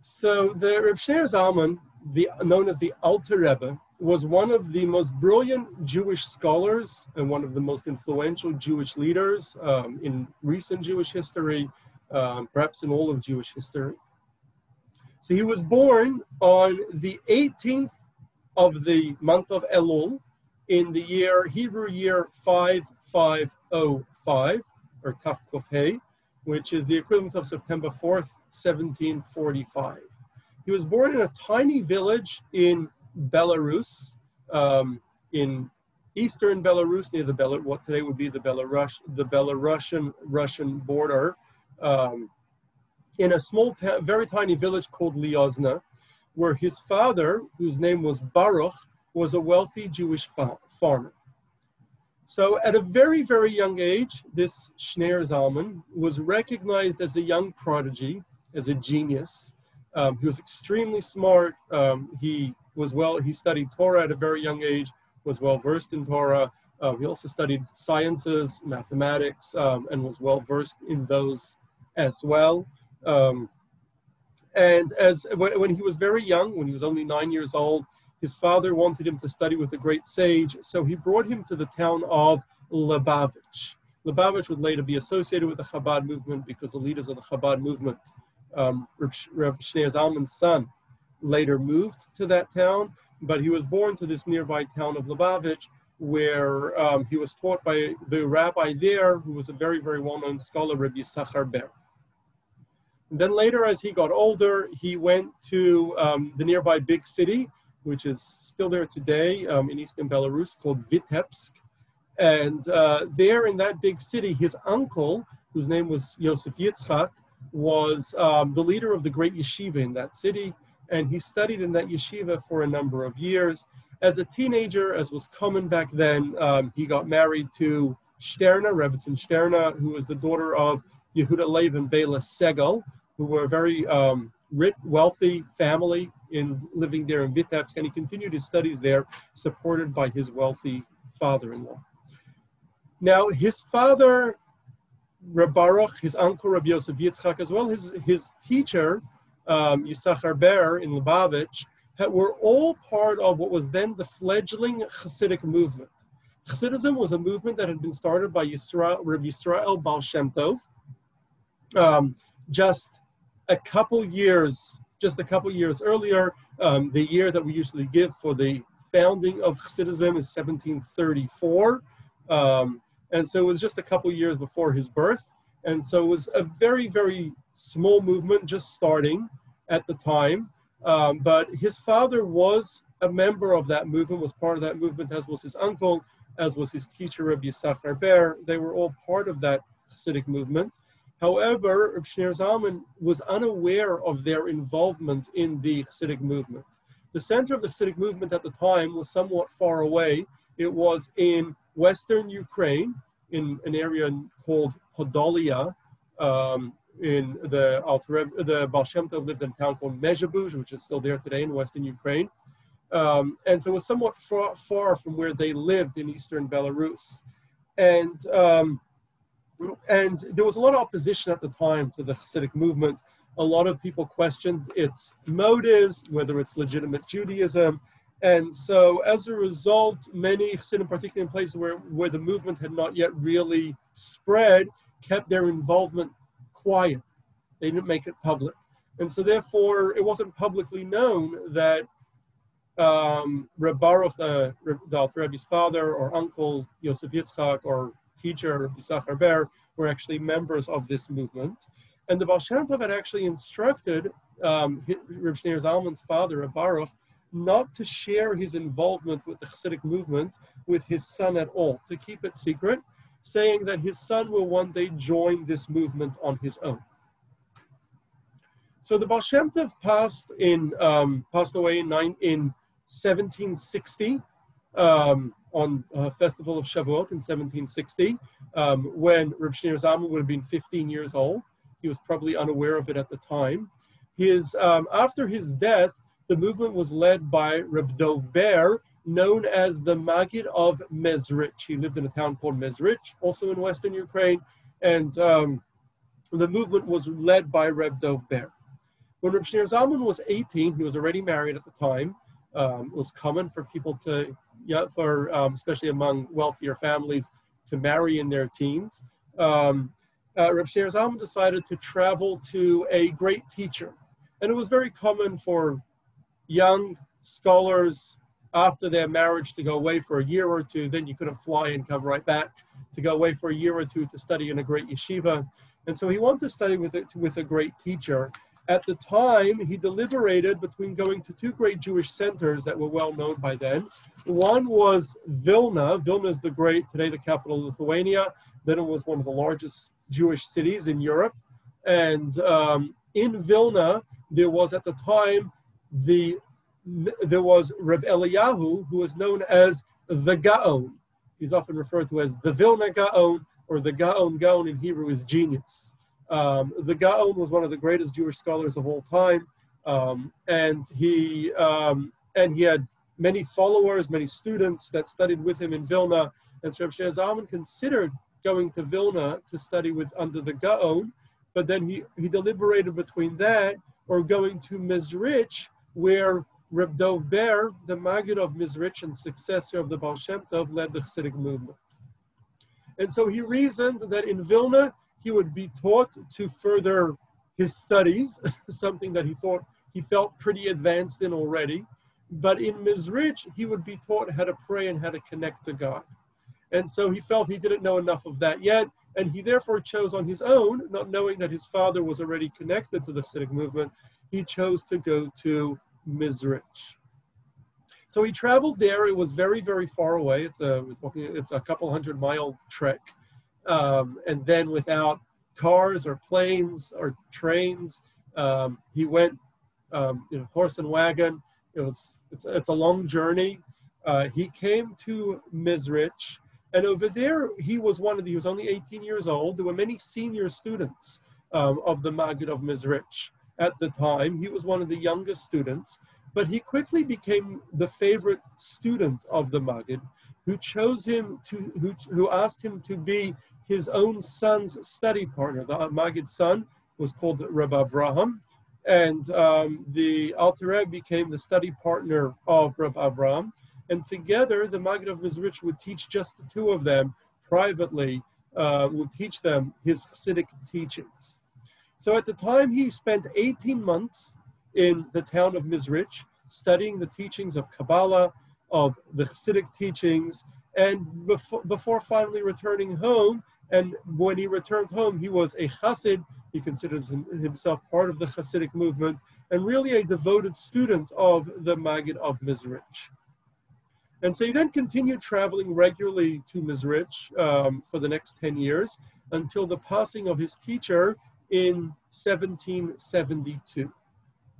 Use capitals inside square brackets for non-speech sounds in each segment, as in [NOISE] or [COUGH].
So the Reb Shneir Zalman, the, known as the Alter Rebbe, was one of the most brilliant Jewish scholars and one of the most influential Jewish leaders um, in recent Jewish history, um, perhaps in all of Jewish history. So he was born on the 18th of the month of Elul in the year, Hebrew year 5505, or Taf Kuf which is the equivalent of September 4th, 1745. He was born in a tiny village in Belarus, um, in eastern Belarus, near the Bel- what today would be the Belarus, the Belarusian Russian border, um, in a small, very tiny village called Liozna, where his father, whose name was Baruch, was a wealthy Jewish fa- farmer. So at a very, very young age, this Shneir Zalman was recognized as a young prodigy, as a genius. Um, he was extremely smart. Um, he was well, he studied Torah at a very young age, was well versed in Torah. Um, he also studied sciences, mathematics, um, and was well versed in those as well. Um, and as when, when he was very young, when he was only nine years old, his father wanted him to study with a great sage, so he brought him to the town of Lubavitch. Lubavitch would later be associated with the Chabad movement because the leaders of the Chabad movement, um, Reb Shneir Zalman's son, later moved to that town, but he was born to this nearby town of Lubavitch, where um, he was taught by the rabbi there, who was a very, very well-known scholar, Rabbi Yisachar Ber. And then later, as he got older, he went to um, the nearby big city, which is still there today um, in eastern Belarus, called Vitebsk. And uh, there in that big city, his uncle, whose name was Yosef Yitzchak, was um, the leader of the great yeshiva in that city and he studied in that yeshiva for a number of years. As a teenager, as was common back then, um, he got married to Sterna, Rebbetzin Sterna, who was the daughter of Yehuda Leib and Bela Segal, who were a very um, rich, wealthy family in living there in Vitebsk, and he continued his studies there, supported by his wealthy father-in-law. Now, his father, Baruch, his uncle Rabbi Yosef Yitzchak, as well as his, his teacher, um, Yisachar Ber in Lubavitch, were all part of what was then the fledgling Hasidic movement. Hasidism was a movement that had been started by Yisrael, Rabbi Yisrael Baal Shem Tov. Um, just a couple years, just a couple years earlier, um, the year that we usually give for the founding of Hasidism is 1734. Um, and so it was just a couple years before his birth. And so it was a very, very small movement just starting at the time. Um, but his father was a member of that movement, was part of that movement, as was his uncle, as was his teacher, Rabbi Yisachar Ber. They were all part of that Hasidic movement. However, Rabbi Shneir Zalman was unaware of their involvement in the Hasidic movement. The center of the Hasidic movement at the time was somewhat far away. It was in western Ukraine, in an area called Podolia, um, in the Alter, the lived in a town called Mezhebush, which is still there today in western Ukraine. Um, and so it was somewhat far, far, from where they lived in eastern Belarus. And, um, and there was a lot of opposition at the time to the Hasidic movement. A lot of people questioned its motives, whether it's legitimate Judaism. And so as a result, many Hasidim, particularly in places where, where the movement had not yet really spread, kept their involvement quiet. They didn't make it public. And so therefore, it wasn't publicly known that um, Reb Baruch, uh, the Rebbe's father or uncle, Yosef Yitzchak, or teacher, Yisachar Ber, were actually members of this movement. And the Baal Shem Tov had actually instructed um, Reb Shneir Zalman's father, Reb Baruch, not to share his involvement with the Hasidic movement with his son at all, to keep it secret, saying that his son will one day join this movement on his own. So the Baal Shem Tov passed in um, passed away in, nine, in 1760 um, on a festival of Shavuot in 1760, um, when Reb Shneir Zalman would have been 15 years old. He was probably unaware of it at the time. His um, after his death, the movement was led by Reb Dov Ber, known as the Maggid of Mezrich. He lived in a town called Mezrich, also in western Ukraine, and um, the movement was led by Reb Dov Ber. When Reb Shneur Zalman was 18, he was already married at the time. Um, it was common for people to, yeah, for um, especially among wealthier families, to marry in their teens. Um, uh, Reb Shneur Zalman decided to travel to a great teacher. And it was very common for young scholars after their marriage to go away for a year or two. Then you couldn't fly and come right back to go away for a year or two to study in a great yeshiva. And so he wanted to study with, it, with a great teacher. At the time, he deliberated between going to two great Jewish centers that were well known by then. One was Vilna. Vilna is the great, today the capital of Lithuania. Then it was one of the largest Jewish cities in Europe. And um, in Vilna, there was at the time the there was Reb Eliyahu, who was known as the Gaon. He's often referred to as the Vilna Gaon, or the Gaon. Gaon in Hebrew is genius. Um, the Gaon was one of the greatest Jewish scholars of all time, um, and he um, and he had many followers, many students that studied with him in Vilna. And so Reb Zalman considered going to Vilna to study with under the Gaon, but then he, he deliberated between that or going to Mezrich, where Reb Dov Ber, the Maggid of Mezrich and successor of the Baal Shem Tov, led the Chassidic movement. And so he reasoned that in Vilna, he would be taught to further his studies, [LAUGHS] something that he thought he felt pretty advanced in already. But in Mezrich, he would be taught how to pray and how to connect to God. And so he felt he didn't know enough of that yet, and he therefore chose on his own, not knowing that his father was already connected to the Hasidic movement, he chose to go to Mizrich. So he traveled there. It was very, very far away. It's a. It's a couple hundred mile trek, um, and then without cars or planes or trains, um, he went um, horse and wagon. It was it's, it's a long journey. Uh, he came to Mizrich, and over there, he was one of the, he was only 18 years old. There were many senior students um, of the Maggid of Mizrich at the time. He was one of the youngest students, but he quickly became the favorite student of the Maggid, who chose him to, who, who asked him to be his own son's study partner. The Maggid's son was called Reb Avraham, and um, the Alter Rebbe became the study partner of Reb Avraham. And together, the Maggid of Mizrich would teach just the two of them privately, uh, would teach them his Hasidic teachings. So at the time, he spent 18 months in the town of Mizrich, studying the teachings of Kabbalah, of the Hasidic teachings, and before, before finally returning home. And when he returned home, he was a Chassid. He considers himself part of the Hasidic movement and really a devoted student of the Maggid of Mizrich. And so he then continued traveling regularly to Mizrich um, for the next 10 years until the passing of his teacher in 1772.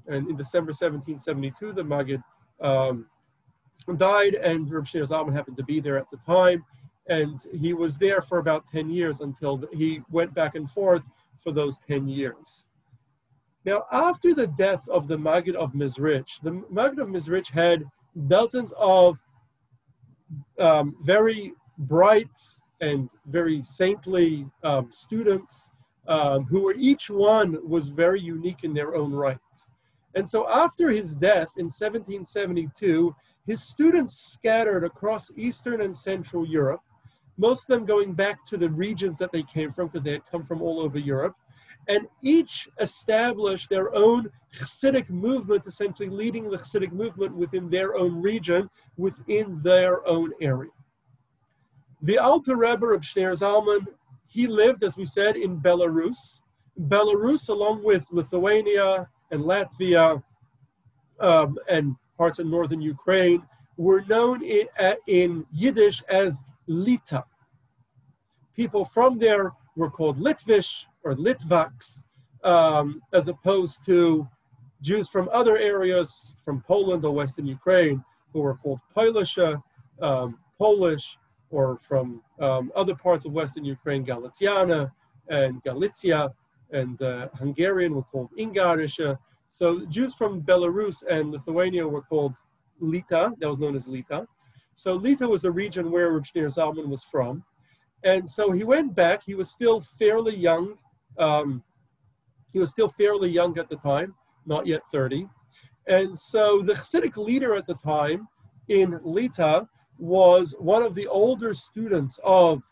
And in December 1772, the Maggid um, died, and Reb Shneur Zalman happened to be there at the time. And he was there for about 10 years until he went back and forth for those 10 years. Now, after the death of the Maggid of Mizrich, the Maggid of Mizrich had dozens of um, very bright and very saintly um, students um, who were each one was very unique in their own right. And so after his death in 1772, his students scattered across Eastern and Central Europe, most of them going back to the regions that they came from because they had come from all over Europe and each established their own Hasidic movement, essentially leading the Hasidic movement within their own region, within their own area. The Alter Rebbe of Shneur Zalman, he lived, as we said, in Belarus. Belarus, along with Lithuania and Latvia um, and parts of northern Ukraine, were known in, uh, in Yiddish as Lita. People from there were called Litvish, or Litvaks, um, as opposed to Jews from other areas, from Poland or Western Ukraine, who were called Polish, um, Polish, or from um, other parts of Western Ukraine, Galiciana and Galicia, and uh, Hungarian were called Ingarisha. So Jews from Belarus and Lithuania were called Lita, that was known as Lita. So Lita was the region where Reb Zalman was from. And so he went back, he was still fairly young um, he was still fairly young at the time, not yet 30. And so the Hasidic leader at the time in Lita was one of the older students of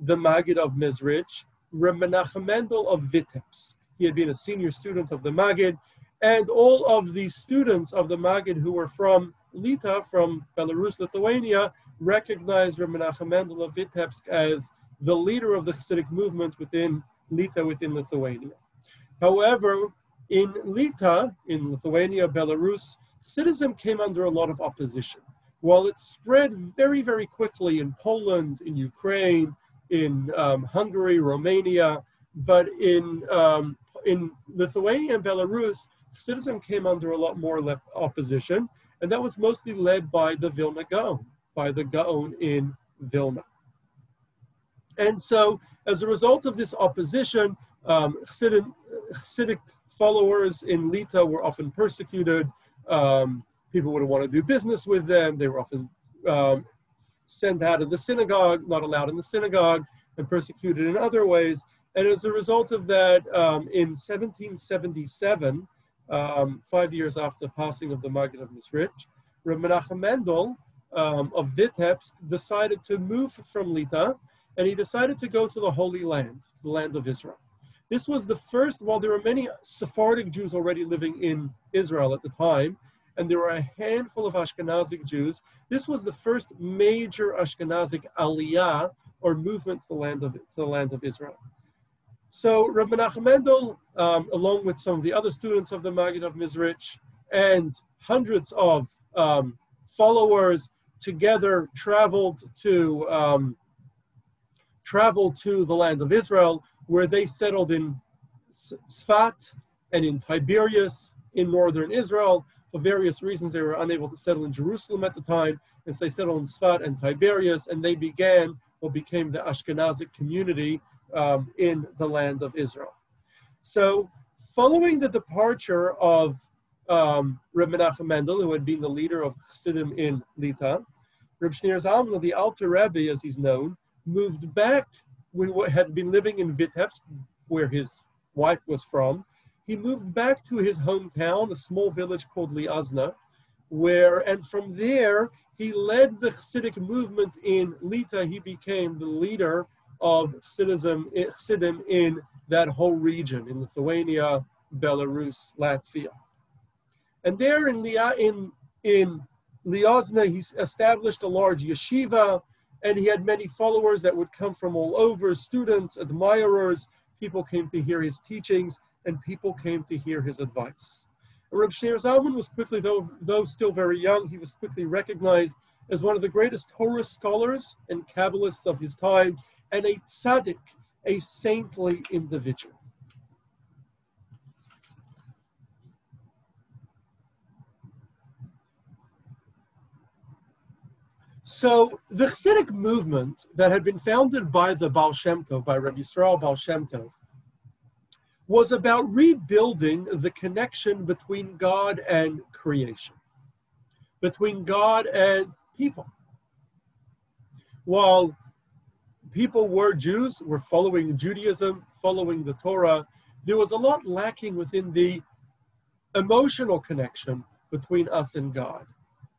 the Maggid of Mezrich, Reb Menachem Mendel of Vitebsk. He had been a senior student of the Maggid, and all of the students of the Maggid who were from Lita, from Belarus, Lithuania, recognized Reb Menachem Mendel of Vitebsk as the leader of the Hasidic movement within Lita, within Lithuania. However, in Lita, in Lithuania, Belarus, Hasidism came under a lot of opposition. While it spread very, very quickly in Poland, in Ukraine, in um, Hungary, Romania, but in um, in Lithuania and Belarus, Hasidism came under a lot more opposition, and that was mostly led by the Vilna Gaon, by the Gaon in Vilna. And so, as a result of this opposition, um, Hasidic, Hasidic followers in Lita were often persecuted. Um, people wouldn't want to do business with them. They were often um, sent out of the synagogue, not allowed in the synagogue, and persecuted in other ways. And as a result of that, um, in 1777, um, five years after the passing of the Maggid of Mezrich, Reb Menachem Mendel um, of Vitebsk decided to move from Lita, and he decided to go to the Holy Land, the land of Israel. This was the first, while there were many Sephardic Jews already living in Israel at the time, and there were a handful of Ashkenazic Jews, this was the first major Ashkenazic aliyah or movement to the land of, to the land of Israel. So Rabbi Menachem Mendel, um, along with some of the other students of the Maggid of Mezrich and hundreds of um, followers, together traveled to um, traveled to the land of Israel, where they settled in Sfat and in Tiberias in northern Israel. For various reasons, they were unable to settle in Jerusalem at the time, and so they settled in Sfat and Tiberias, and they began what became the Ashkenazic community um, in the land of Israel. So, following the departure of um, Reb Menachem Mendel, who had been the leader of Chassidim in Lita, Reb Shneur Zalman, the Alter Rebbe, as he's known, moved back. We had been living in Vitebsk, where his wife was from. He moved back to his hometown, a small village called Liazna, where, and from there, he led the Hasidic movement in Lita. He became the leader of Hasidism, eh, Hasidim in that whole region, in Lithuania, Belarus, Latvia. And there in, Lia, in, in Liazna, he established a large yeshiva, and he had many followers that would come from all over, students, admirers. People came to hear his teachings, and people came to hear his advice. Reb Shneur Zalman was quickly, though, though still very young, he was quickly recognized as one of the greatest Torah scholars and Kabbalists of his time, and a tzaddik, a saintly individual. So the Chassidic movement that had been founded by the Baal Shem Tov, by Rabbi Yisrael Baal Shem Tov, was about rebuilding the connection between God and creation, between God and people. While people were Jews, were following Judaism, following the Torah, there was a lot lacking within the emotional connection between us and God,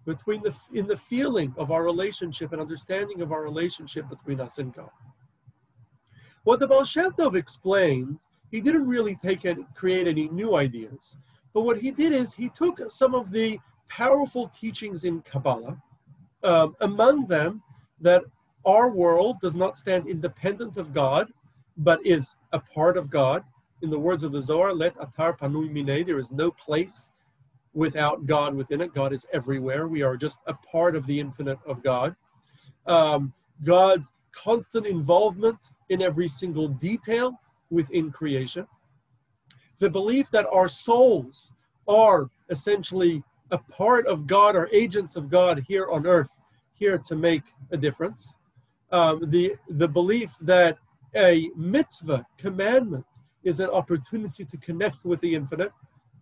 between the in the feeling of our relationship and understanding of our relationship between us and God. What the Baal Shem Tov explained, he didn't really take and create any new ideas, but what he did is he took some of the powerful teachings in Kabbalah, um, among them that our world does not stand independent of God, but is a part of God. In the words of the Zohar, leit atar panui minei, there is no place without God within it. God is everywhere. We are just a part of the infinite of God. Um, God's constant involvement in every single detail within creation. The belief that our souls are essentially a part of God or agents of God here on earth, here to make a difference. Um, the, the belief that a mitzvah, commandment, is an opportunity to connect with the infinite.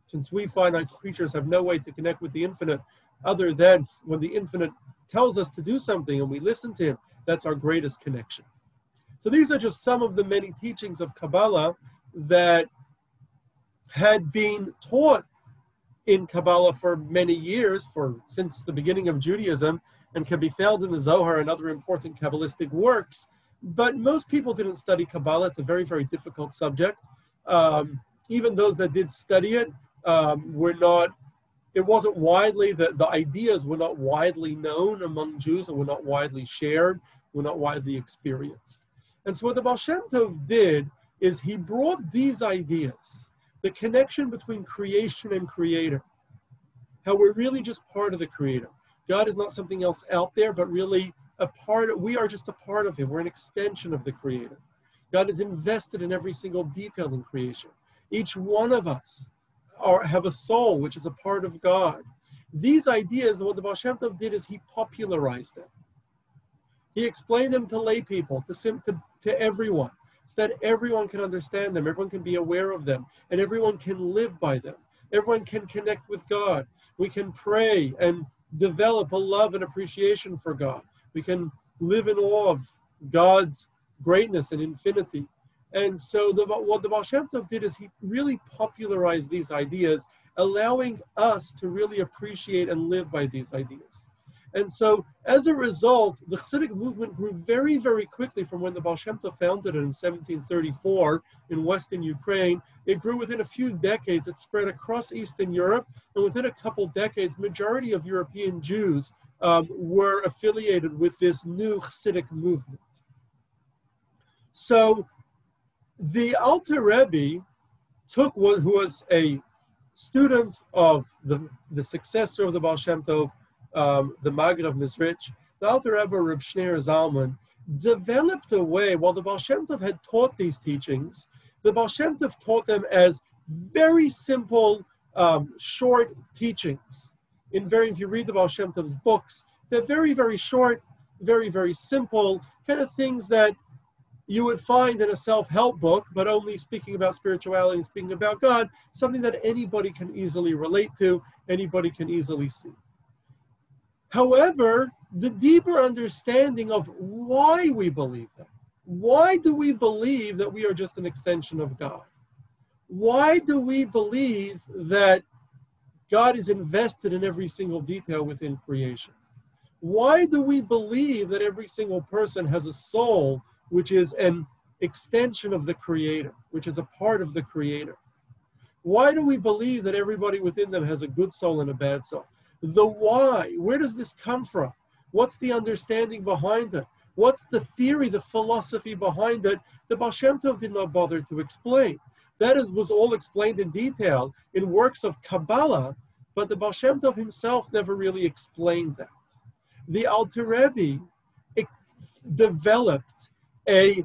Since we finite creatures have no way to connect with the infinite other than when the infinite tells us to do something and we listen to him, that's our greatest connection. So these are just some of the many teachings of Kabbalah that had been taught in Kabbalah for many years, for since the beginning of Judaism, and can be found in the Zohar and other important Kabbalistic works. But most people didn't study Kabbalah. It's a very, very difficult subject. Um, even those that did study it um, were not, it wasn't widely, the, the ideas were not widely known among Jews and were not widely shared, were not widely experienced. And so what the Baal Shem Tov did is he brought these ideas, the connection between creation and creator, how we're really just part of the creator. God is not something else out there, but really a part of, we are just a part of him. We're an extension of the creator. God is invested in every single detail in creation. Each one of us are, have a soul, which is a part of God. These ideas, what the Baal Shem Tov did is he popularized them. He explained them to lay people, to, to, to everyone so that everyone can understand them, everyone can be aware of them, and everyone can live by them. Everyone can connect with God. We can pray and develop a love and appreciation for God. We can live in awe of God's greatness and infinity. And so the, what the Baal Shem Tov did is he really popularized these ideas, allowing us to really appreciate and live by these ideas. And so, as a result, the Hasidic movement grew very, very quickly from when the Baal Shem Tov founded it in 1734 in Western Ukraine. It grew within a few decades. It spread across Eastern Europe, and within a couple decades, majority of European Jews um, were affiliated with this new Hasidic movement. So, the Alter Rebbe took what who was a student of the, the successor of the Baal Shem Tov, um, the Maggid of Mezritch, the Alter Rebbe Reb Shneur Zalman, developed a way, while the Baal Shem Tov had taught these teachings, the Baal Shem Tov taught them as very simple, um, short teachings. In very, if you read the Baal Shem Tov's books, they're very, very short, very, very simple, kind of things that you would find in a self-help book, but only speaking about spirituality and speaking about God, something that anybody can easily relate to, anybody can easily see. However, the deeper understanding of why we believe that. Why do we believe that we are just an extension of God? Why do we believe that God is invested in every single detail within creation? Why do we believe that every single person has a soul which is an extension of the Creator, which is a part of the Creator? Why do we believe that everybody within them has a good soul and a bad soul? The why, where does this come from? What's the understanding behind it? What's the theory, the philosophy behind it? The Baal Shem Tov did not bother to explain. That is, was all explained in detail in works of Kabbalah, but the Baal Shem Tov himself never really explained that. The Alter Rebbe developed a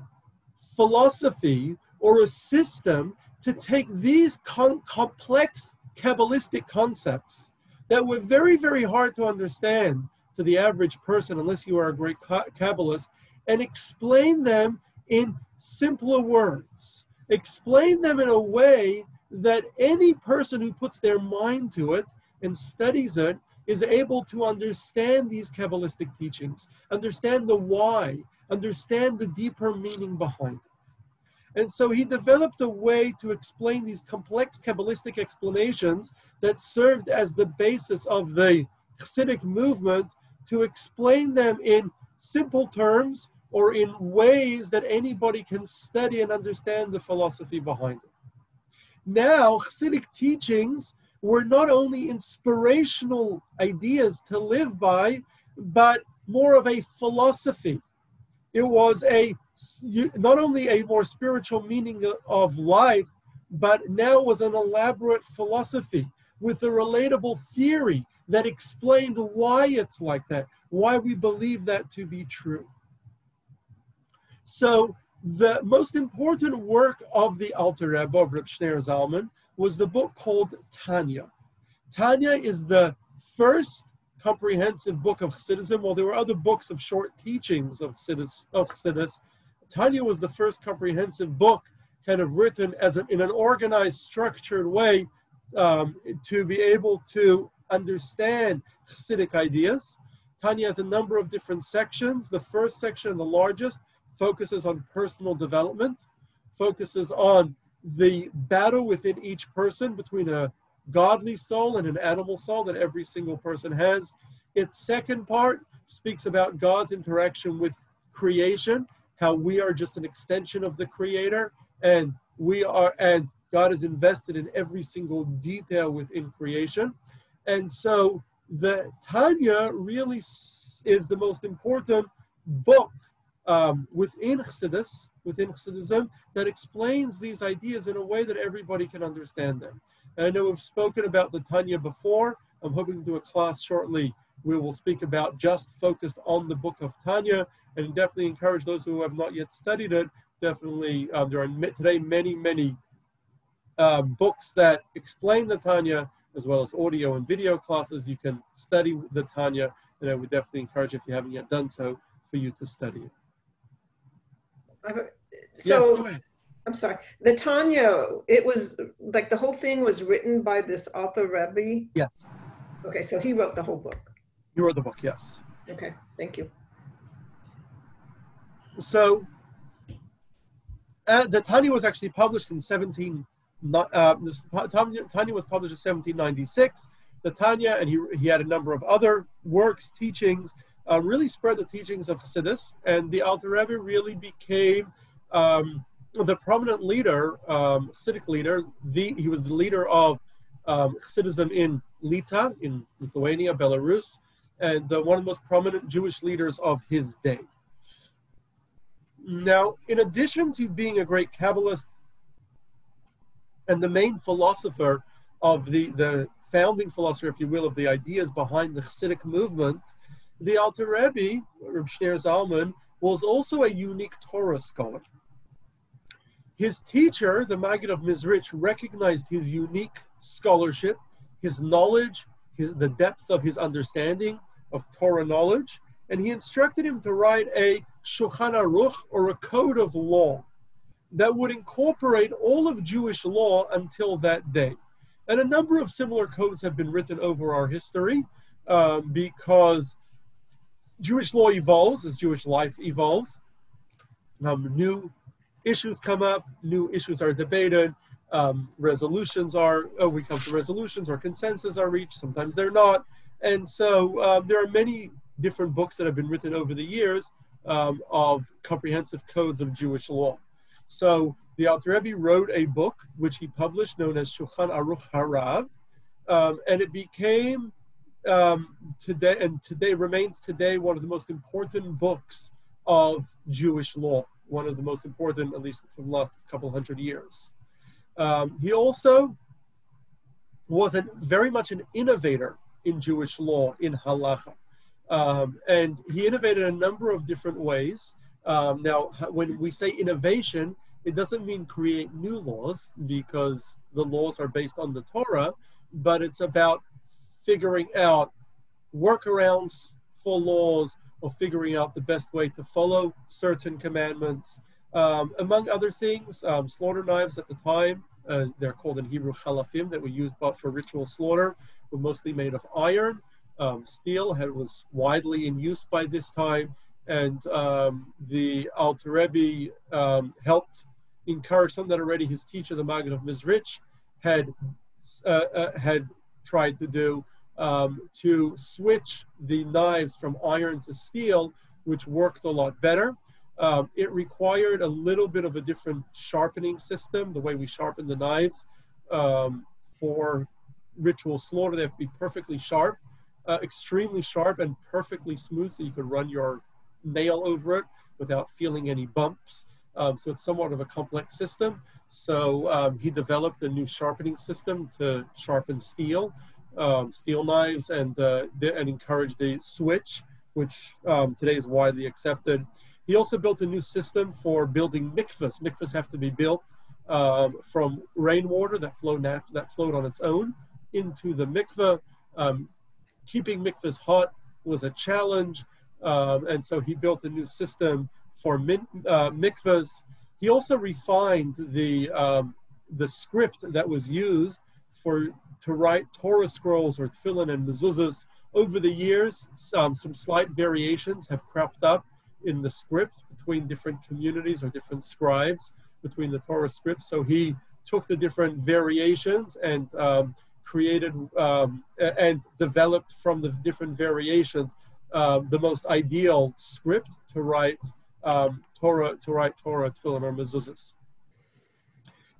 philosophy or a system to take these complex Kabbalistic concepts that were very, very hard to understand to the average person, unless you are a great Kabbalist, and explain them in simpler words. Explain them in a way that any person who puts their mind to it and studies it is able to understand these Kabbalistic teachings, understand the why, understand the deeper meaning behind. And so he developed a way to explain these complex Kabbalistic explanations that served as the basis of the Hasidic movement to explain them in simple terms or in ways that anybody can study and understand the philosophy behind it. Now, Hasidic teachings were not only inspirational ideas to live by, but more of a philosophy. It was a not only a more spiritual meaning of life, but now was an elaborate philosophy with a relatable theory that explained why it's like that, why we believe that to be true. So the most important work of the Alter Rebbe of Reb Shneur Zalman was the book called Tanya. Tanya is the first comprehensive book of Hasidism. Well, there were other books of short teachings of Chassidus, of Chassidus Tanya was the first comprehensive book kind of written as in an organized, structured way um, to be able to understand Hasidic ideas. Tanya has a number of different sections. The first section, the largest, focuses on personal development, focuses on the battle within each person between a godly soul and an animal soul that every single person has. Its second part speaks about God's interaction with creation, how we are just an extension of the Creator, and we are, and God is invested in every single detail within creation. And so the Tanya really is the most important book um, within Chassidus, within Chassidism, that explains these ideas in a way that everybody can understand them. And I know we've spoken about the Tanya before. I'm hoping to do a class shortly. We will speak about just focused on the book of Tanya, and definitely encourage those who have not yet studied it. Definitely, um, there are today many, many um, books that explain the Tanya, as well as audio and video classes. You can study the Tanya, and I would definitely encourage, if you haven't yet done so, for you to study it. So, yes, I'm sorry. The Tanya, it was like the whole thing was written by this Alter Rebbe. Yes. Okay, so he wrote the whole book. He wrote the book, yes. Okay, thank you. So, uh, the Tanya was actually published in 17. Uh, this, Tanya, Tanya was published in 1796. The Tanya, and he, he had a number of other works, teachings, uh, really spread the teachings of Chassidus, and the Alter Rebbe really became um, the prominent leader, um, Hasidic leader. The, he was the leader of um, Hasidism in Lita, in Lithuania, Belarus, and uh, one of the most prominent Jewish leaders of his day. Now, in addition to being a great Kabbalist and the main philosopher of the, the founding philosopher, if you will, of the ideas behind the Hasidic movement, the Alter Rebbe, Reb Shneur Zalman, was also a unique Torah scholar. His teacher, the Maggid of Mezritch, recognized his unique scholarship, his knowledge, his, the depth of his understanding of Torah knowledge, and he instructed him to write a Shulchan Aruch, or a code of law, that would incorporate all of Jewish law until that day. And a number of similar codes have been written over our history um, because Jewish law evolves as Jewish life evolves. Um, new issues come up, new issues are debated, um, resolutions are, oh, we come to resolutions or consensus are reached, sometimes they're not. And so uh, there are many different books that have been written over the years um, of comprehensive codes of Jewish law. So the Alter Rebbe wrote a book which he published known as Shulchan Aruch Harav, um, and it became um, today and today remains today one of the most important books of Jewish law, one of the most important, at least for the last couple hundred years. Um, he also was a, very much an innovator in Jewish law in halacha. Um, and he innovated a number of different ways. Um, now, when we say innovation, it doesn't mean create new laws because the laws are based on the Torah, but it's about figuring out workarounds for laws or figuring out the best way to follow certain commandments. Um, among other things, um, slaughter knives at the time, uh, they're called in Hebrew chalafim, that were used but for ritual slaughter, were mostly made of iron. Um, steel had, was widely in use by this time, and um, the Alter Rebbe um, helped encourage something that already his teacher, the Maggid of Mezritch, had uh, uh, had tried to do, um, to switch the knives from iron to steel, which worked a lot better. Um, it required a little bit of a different sharpening system, the way we sharpen the knives. Um, for ritual slaughter, they have to be perfectly sharp, uh, extremely sharp and perfectly smooth so you could run your nail over it without feeling any bumps. Um, so it's somewhat of a complex system. So um, he developed a new sharpening system to sharpen steel um, steel knives and, uh, and encouraged the switch, which um, today is widely accepted. He also built a new system for building mikvahs. Mikvahs have to be built um, from rainwater that flowed, that flowed on its own into the mikveh. Um, keeping mikvahs hot was a challenge, um, and so he built a new system for min- uh, mikvahs. He also refined the um, the script that was used for to write Torah scrolls or tefillin and mezuzahs. Over the years, some, some slight variations have cropped up in the script between different communities or different scribes between the Torah scripts. So he took the different variations and um, created um, and developed from the different variations uh, the most ideal script to write um, Torah, to write Torah, Tefillin, or mezuzahs.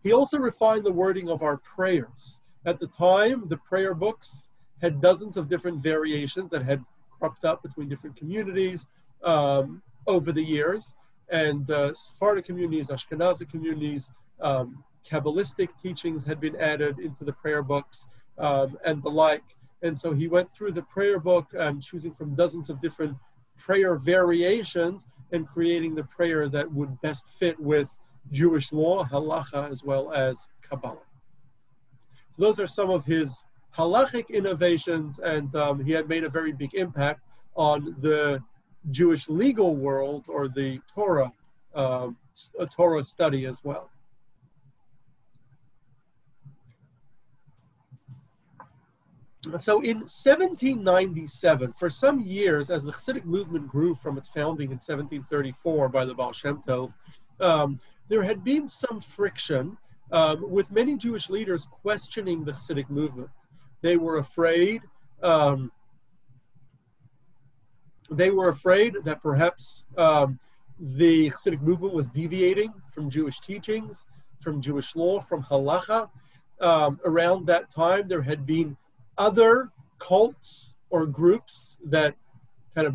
He also refined the wording of our prayers. At the time, the prayer books had dozens of different variations that had cropped up between different communities um, over the years. And uh, Sephardic communities, Ashkenazi communities, um, Kabbalistic teachings had been added into the prayer books um, and the like. And so he went through the prayer book, um, choosing from dozens of different prayer variations and creating the prayer that would best fit with Jewish law, halacha, as well as Kabbalah. So those are some of his halachic innovations, and um, he had made a very big impact on the Jewish legal world or the Torah, um, Torah study as well. So in 1797, for some years, as the Hasidic movement grew from its founding in 1734 by the Baal Shem Tov, um, there had been some friction um, with many Jewish leaders questioning the Hasidic movement. They were afraid. Um, they were afraid that perhaps um, the Hasidic movement was deviating from Jewish teachings, from Jewish law, from halacha. Um, around that time, there had been other cults or groups that kind of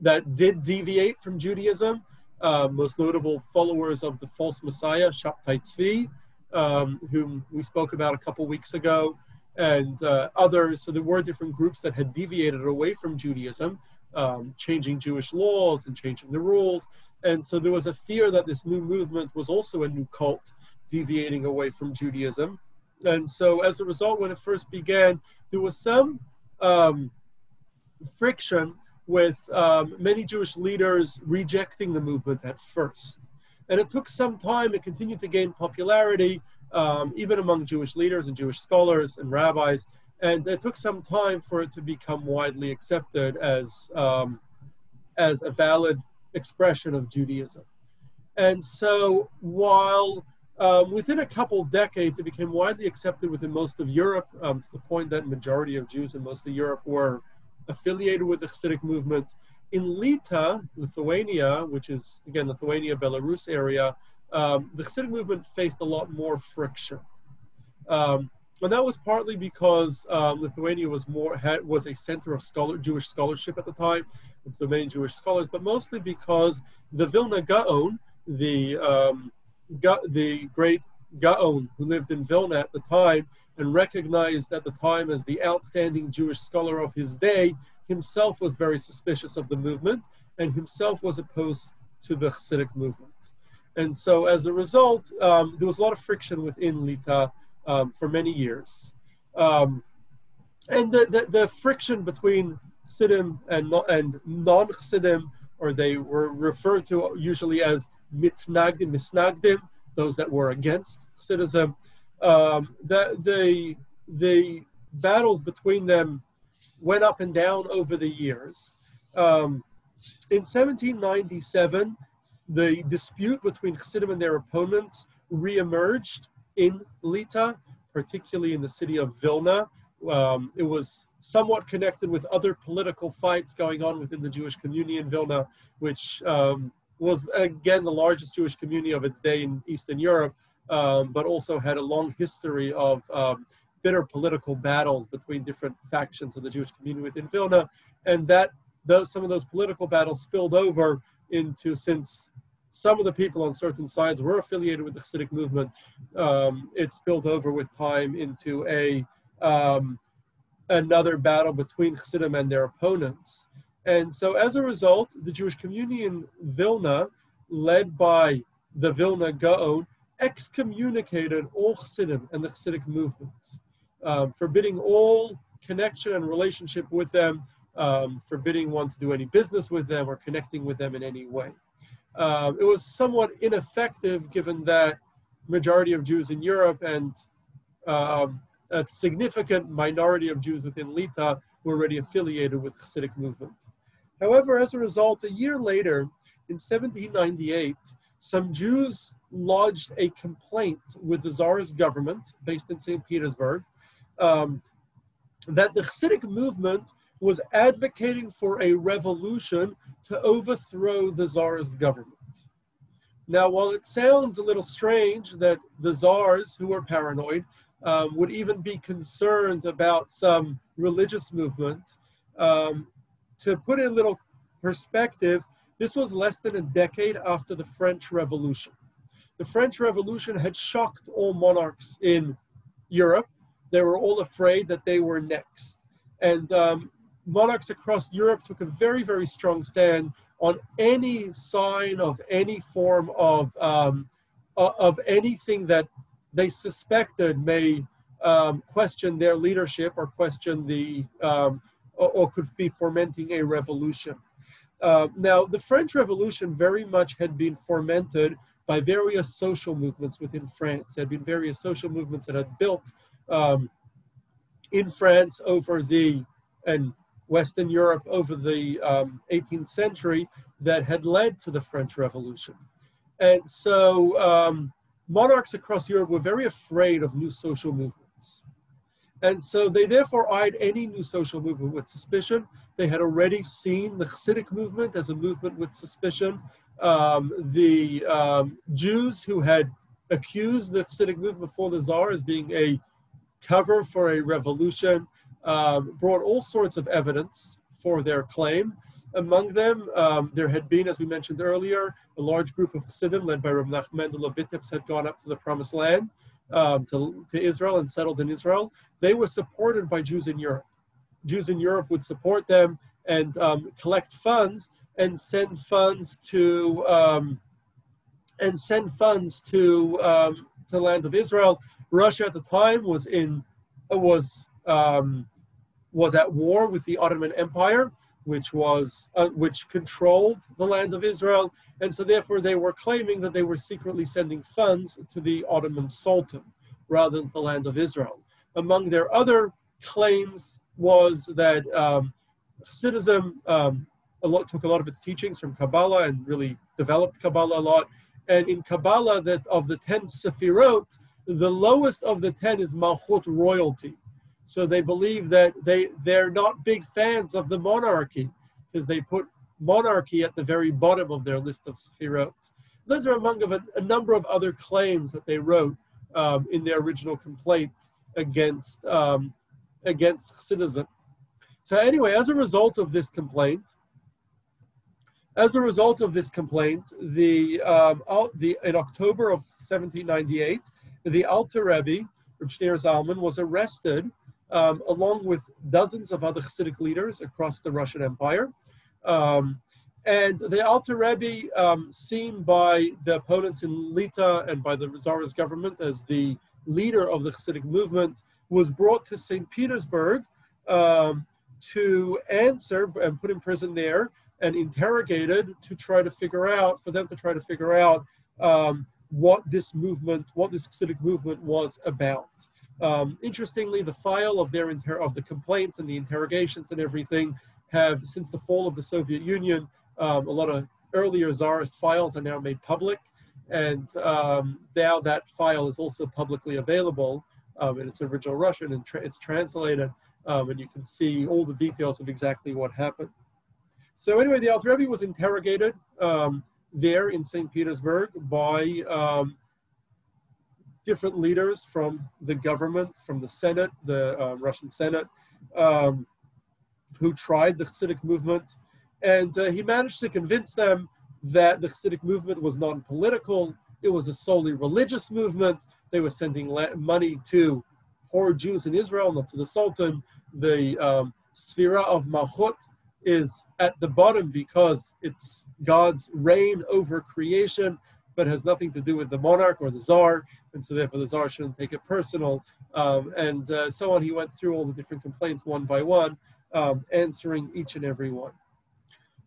that did deviate from Judaism. Uh, most notable followers of the false Messiah, Shabtai Tzvi, um, whom we spoke about a couple weeks ago, and uh, others. So there were different groups that had deviated away from Judaism, um, changing Jewish laws and changing the rules. And so there was a fear that this new movement was also a new cult deviating away from Judaism. And so as a result, when it first began, there was some um, friction with um, many Jewish leaders rejecting the movement at first. And it took some time, it continued to gain popularity, um, even among Jewish leaders and Jewish scholars and rabbis. And it took some time for it to become widely accepted as, um, as a valid expression of Judaism. And so while um, within a couple decades, it became widely accepted within most of Europe um, to the point that majority of Jews in most of Europe were affiliated with the Hasidic movement. In Lita, Lithuania, which is again Lithuania, Belarus area, um, the Hasidic movement faced a lot more friction, um, and that was partly because um, Lithuania was more had, was a center of scholar, Jewish scholarship at the time. It's the main Jewish scholars, but mostly because the Vilna Gaon, the um, the great Gaon, who lived in Vilna at the time and recognized at the time as the outstanding Jewish scholar of his day, himself was very suspicious of the movement and himself was opposed to the Hasidic movement. And so as a result, um, there was a lot of friction within Lita um, for many years. Um, and the, the, the, friction between Chassidim and, and non-Chassidim, or they were referred to usually as mitnagdim, misnagdim, those that were against Hasidism. Um, the, the, the battles between them went up and down over the years. Um, in 1797, the dispute between Chassidim and their opponents reemerged in Lita, particularly in the city of Vilna. Um, it was somewhat connected with other political fights going on within the Jewish community in Vilna, which um, was again the largest Jewish community of its day in Eastern Europe, um, but also had a long history of um, bitter political battles between different factions of the Jewish community within Vilna, and that those, some of those political battles spilled over into since some of the people on certain sides were affiliated with the Hasidic movement, um, it spilled over with time into a um, another battle between Chassidim and their opponents. And so as a result, the Jewish community in Vilna, led by the Vilna Gaon, excommunicated all Chassidim and the Chassidic movement, um, forbidding all connection and relationship with them, um, forbidding one to do any business with them or connecting with them in any way. Um, it was somewhat ineffective given that majority of Jews in Europe and um, a significant minority of Jews within Lita were already affiliated with Hasidic movement. However, as a result, a year later, in 1798, some Jews lodged a complaint with the Tsarist government based in St. Petersburg, um, that the Hasidic movement was advocating for a revolution to overthrow the czar's government. Now, while it sounds a little strange that the czars, who were paranoid, um, would even be concerned about some religious movement, um, to put in a little perspective, this was less than a decade after the French Revolution. The French Revolution had shocked all monarchs in Europe. They were all afraid that they were next. And um, monarchs across Europe took a very, very strong stand on any sign of any form of, um, of anything that they suspected may um, question their leadership or question the, um, or, or, could be fomenting a revolution. Uh, now, the French Revolution very much had been fomented by various social movements within France. There had been various social movements that had built um, in France over the, and Western Europe over the um, 18th century that had led to the French Revolution. And so um, monarchs across Europe were very afraid of new social movements. And so they therefore eyed any new social movement with suspicion. They had already seen the Hasidic movement as a movement with suspicion. Um, the um, Jews who had accused the Hasidic movement before the Tsar as being a cover for a revolution um, brought all sorts of evidence for their claim. Among them, um, there had been, as we mentioned earlier, a large group of Chassidim led by Rav Nachman de Vitebsk had gone up to the Promised Land, um, to, to Israel and settled in Israel. They were supported by Jews in Europe. Jews in Europe would support them and um, collect funds and send funds to um, and send funds to um, to the land of Israel. Russia at the time was in was um, was at war with the Ottoman Empire, which was uh, which controlled the land of Israel, and so therefore they were claiming that they were secretly sending funds to the Ottoman Sultan rather than the land of Israel. Among their other claims was that um, Hasidism um, a lot, took a lot of its teachings from Kabbalah and really developed Kabbalah a lot. And in Kabbalah, that of the ten Sefirot, the lowest of the ten is Malchut royalty. So they believe that they, they're not big fans of the monarchy because they put monarchy at the very bottom of their list of Sefirot. Those are among a, a number of other claims that they wrote um, in their original complaint against, um, against Hasidism. So anyway, as a result of this complaint, as a result of this complaint, the, um, the in October of 1798, the Alter Rebbe, Reb Shneur Zalman, was arrested um, along with dozens of other Hasidic leaders across the Russian Empire. Um, and the Alter Rebbe, um, seen by the opponents in Lita and by the Tsarist government as the leader of the Hasidic movement, was brought to St. Petersburg um, to answer and put in prison there and interrogated to try to figure out, for them to try to figure out um, what this movement, what this Hasidic movement was about. Um, interestingly, the file of their of the complaints and the interrogations and everything have, since the fall of the Soviet Union, um, a lot of earlier Tsarist files are now made public, and um, now that file is also publicly available um, in its original Russian, and tra- it's translated, um, and you can see all the details of exactly what happened. So anyway, the Alter was interrogated um, there in St. Petersburg by different leaders from the government, from the Senate, the uh, Russian Senate, um, who tried the Hasidic movement. And uh, he managed to convince them that the Hasidic movement was non political, it was a solely religious movement. They were sending money to poor Jews in Israel, not to the Sultan. The um, Sefira of Malchut is at the bottom because it's God's reign over creation but has nothing to do with the monarch or the czar, and so therefore the czar shouldn't take it personal, um, and uh, so on. He went through all the different complaints one by one, um, answering each and every one.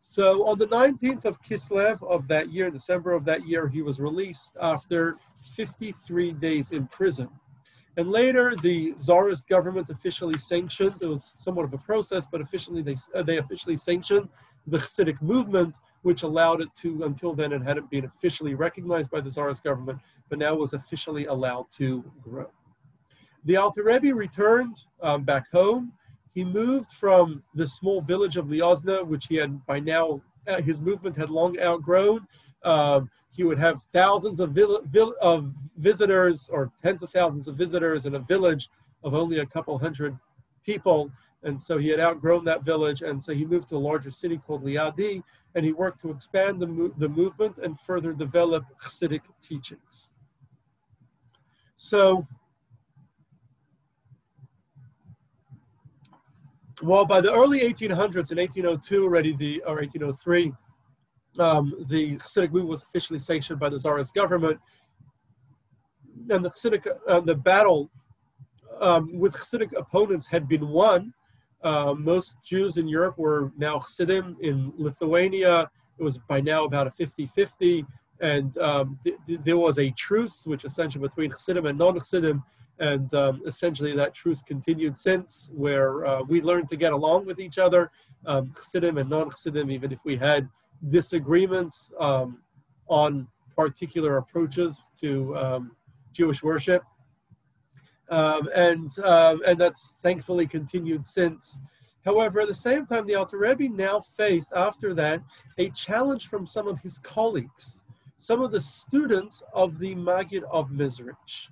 So on the 19th of Kislev of that year, December of that year, he was released after 53 days in prison. And later, the czarist government officially sanctioned, it was somewhat of a process, but officially they, uh, they officially sanctioned the Hasidic movement, which allowed it to, until then, it hadn't been officially recognized by the Tsarist government, but now was officially allowed to grow. The Alter Rebbe returned um, back home, he moved from the small village of Liozna, which he had by now, uh, his movement had long outgrown. Um, he would have thousands of, vil- vil- of visitors or tens of thousands of visitors in a village of only a couple hundred people. And so he had outgrown that village. And so he moved to a larger city called Liadi, and he worked to expand the, mo- the movement and further develop Hasidic teachings. So, well, by the early 1800s, in 1802 already, the or 1803, um, the Hasidic movement was officially sanctioned by the Tsarist government, and the Hasidic, uh, the battle um, with Hasidic opponents had been won. Uh, most Jews in Europe were now Hasidim. In Lithuania, it was by now about a 50-50, and um, th- th- there was a truce, which essentially between Hasidim and non-Hasidim, and um, essentially that truce continued since, where uh, we learned to get along with each other, um, Hasidim and non-Hasidim, even if we had disagreements um, on particular approaches to um, Jewish worship. Um, and, um, and that's thankfully continued since. However, at the same time, the Alter Rebbe now faced, after that, a challenge from some of his colleagues, some of the students of the Maggid of Mezrich.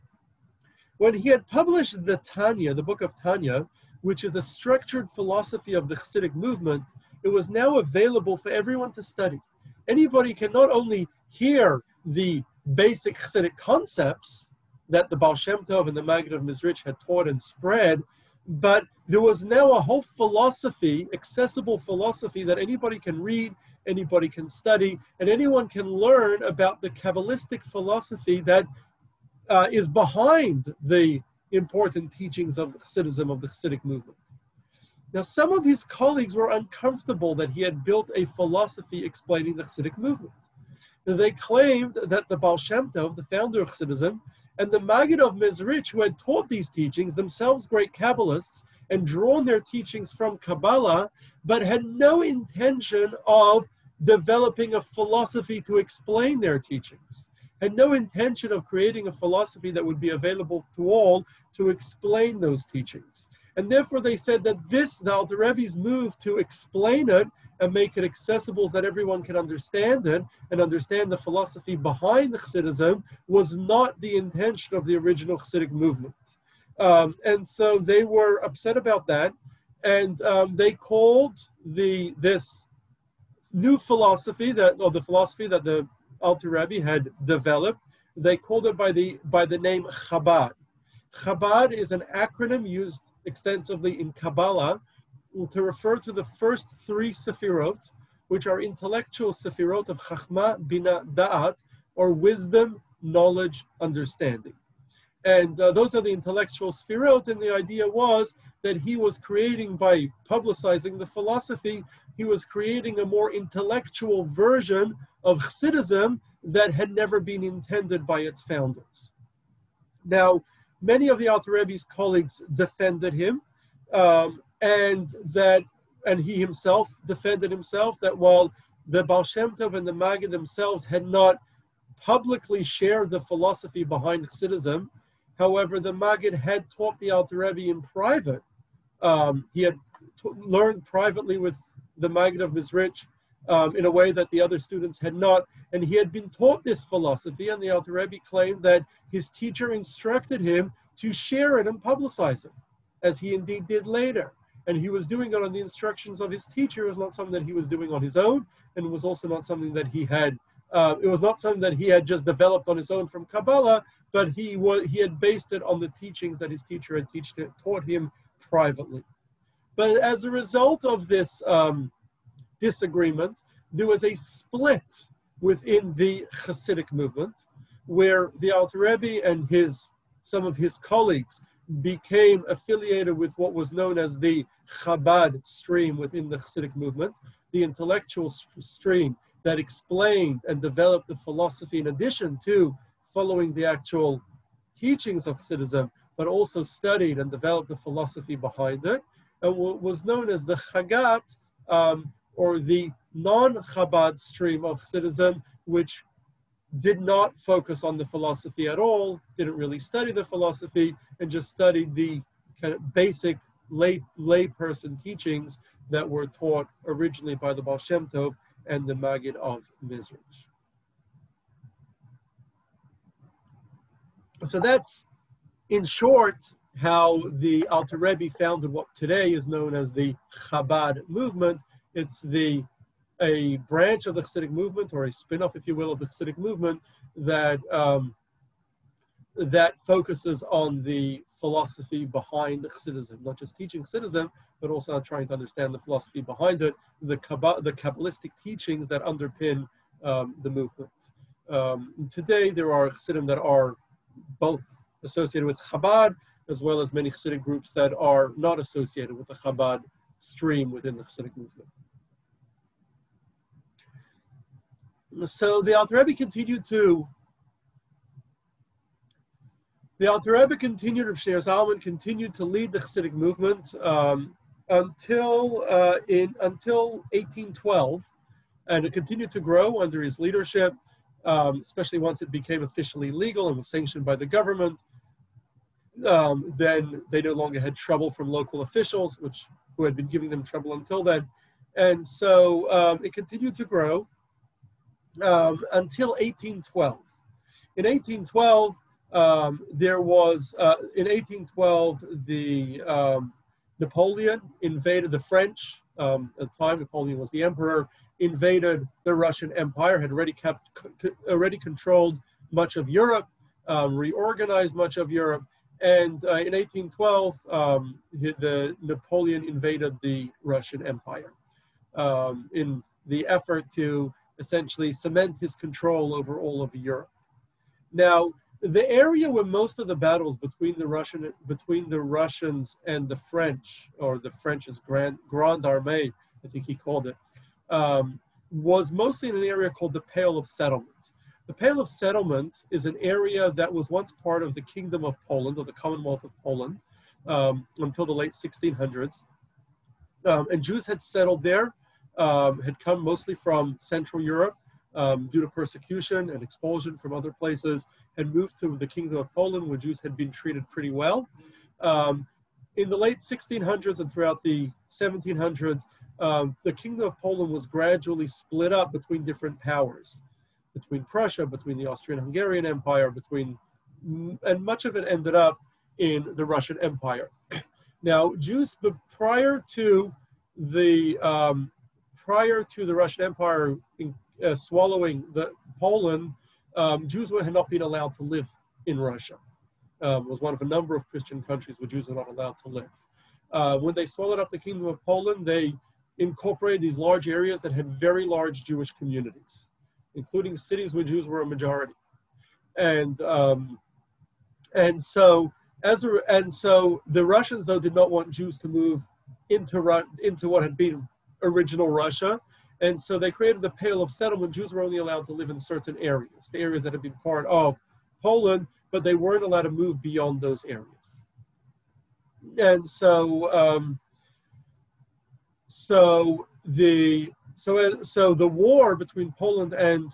When he had published the Tanya, the book of Tanya, which is a structured philosophy of the Hasidic movement, it was now available for everyone to study. Anybody can not only hear the basic Hasidic concepts that the Baal Shem Tov and the Maggid of Mezrich had taught and spread, but there was now a whole philosophy, accessible philosophy that anybody can read, anybody can study, and anyone can learn about the Kabbalistic philosophy that uh, is behind the important teachings of Hasidism, of the Hasidic movement. Now, some of his colleagues were uncomfortable that he had built a philosophy explaining the Hasidic movement. They claimed that the Baal Shem Tov, the founder of Hasidism, and the Maggid of Mezrich, who had taught these teachings, themselves great Kabbalists, and drawn their teachings from Kabbalah, but had no intention of developing a philosophy to explain their teachings, had no intention of creating a philosophy that would be available to all to explain those teachings. And therefore, they said that this, the Alter Rebbe's move to explain it and make it accessible so that everyone can understand it and understand the philosophy behind the Hasidism was not the intention of the original Hasidic movement. Um, and so they were upset about that, and um, they called the this new philosophy that, or the philosophy that the Alter Rebbe had developed, they called it by the by the name Chabad. Chabad is an acronym used extensively in Kabbalah to refer to the first three Sefirot, which are intellectual Sefirot of Chachma, Bina, Da'at, or wisdom, knowledge, understanding. And uh, those are the intellectual Sefirot, and the idea was that he was creating, by publicizing the philosophy, he was creating a more intellectual version of Chassidism that had never been intended by its founders. Now, many of the Alter Rebbe's colleagues defended him, um, and that, and he himself defended himself that while the Baal Shem Tov and the Maggid themselves had not publicly shared the philosophy behind Chassidism, however, the Maggid had taught the Alter Rebbe in private. Um, he had t- learned privately with the Maggid of Mezrich um, in a way that the other students had not. And he had been taught this philosophy, and the Alter Rebbe claimed that his teacher instructed him to share it and publicize it, as he indeed did later. And he was doing it on the instructions of his teacher. It was not something that he was doing on his own, and it was also not something that he had. Uh, it was not something that he had just developed on his own from Kabbalah, but he was he had based it on the teachings that his teacher had taught him privately. But as a result of this um, disagreement, there was a split within the Hasidic movement, where the Alter Rebbe and his some of his colleagues became affiliated with what was known as the Chabad stream within the Hasidic movement, the intellectual stream that explained and developed the philosophy in addition to following the actual teachings of Hasidism, but also studied and developed the philosophy behind it, and what was known as the Chagat, um, or the non-Chabad stream of Hasidism, which did not focus on the philosophy at all, didn't really study the philosophy, and just studied the kind of basic lay layperson teachings that were taught originally by the Baal Shem Tov and the Maggid of Mezrich. So that's, in short, how the Alter Rebbe founded what today is known as the Chabad movement. It's the a branch of the Hasidic movement, or a spin-off, if you will, of the Hasidic movement that um, that focuses on the philosophy behind Chassidism, not just teaching Chassidism, but also trying to understand the philosophy behind it, the, Kabba- the Kabbalistic teachings that underpin um, the movement. Um, today, there are Chassidim that are both associated with Chabad, as well as many Hasidic groups that are not associated with the Chabad stream within the Hasidic movement. So the Alter Rebbe continued to the Alter Rebbe continued, Rav Shneur Zalman continued to lead the Hasidic movement um, until uh, in until 1812, and it continued to grow under his leadership, um, especially once it became officially legal and was sanctioned by the government. Um, then they no longer had trouble from local officials, which who had been giving them trouble until then, and so um, it continued to grow um, until 1812. In 1812 um, there was, uh, in 1812, the um, Napoleon invaded the French. Um, at the time, Napoleon was the emperor, invaded the Russian Empire, had already kept, already controlled much of Europe, reorganized much of Europe, and uh, in 1812, um, the Napoleon invaded the Russian Empire um, in the effort to essentially cement his control over all of Europe. Now, the area where most of the battles between the Russian between the Russians and the French, or the French's Grand Grande Armée, I think he called it, um, was mostly in an area called the Pale of Settlement. The Pale of Settlement is an area that was once part of the Kingdom of Poland or the Commonwealth of Poland um, until the late 1600s, um, and Jews had settled there, um, had come mostly from Central Europe um, due to persecution and expulsion from other places, had moved to the Kingdom of Poland, where Jews had been treated pretty well. Um, in the late 1600s and throughout the 1700s, um, the Kingdom of Poland was gradually split up between different powers, between Prussia, between the Austrian-Hungarian Empire, between, and much of it ended up in the Russian Empire. [CLEARS THROAT] Now, Jews, but prior to the um, prior to the Russian Empire in, uh, swallowing the Poland, um, Jews had not been allowed to live in Russia. Um, was one of a number of Christian countries where Jews were not allowed to live. Uh, when they swallowed up the Kingdom of Poland, they incorporated these large areas that had very large Jewish communities, including cities where Jews were a majority. And um, and so as a, and so the Russians though did not want Jews to move into into what had been original Russia, and so they created the Pale of Settlement. Jews were only allowed to live in certain areas, the areas that had been part of Poland, but they weren't allowed to move beyond those areas. And so, um, so the so so the war between Poland and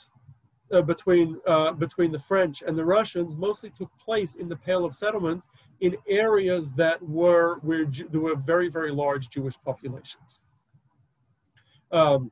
uh, between uh, between the French and the Russians mostly took place in the Pale of Settlement in areas that were where there were very very large Jewish populations. Um,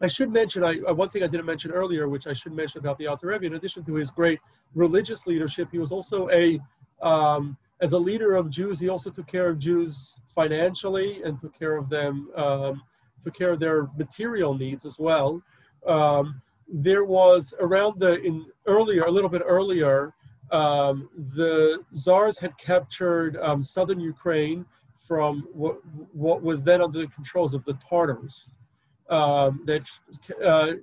I should mention, I, uh, one thing I didn't mention earlier, which I should mention about the Alter Rebbe, in addition to his great religious leadership, he was also a, um, as a leader of Jews, he also took care of Jews financially and took care of them, um, took care of their material needs as well. Um, there was around the, in earlier, a little bit earlier, um, the czars had captured um, southern Ukraine from what, what was then under the controls of the Tartars um, that uh,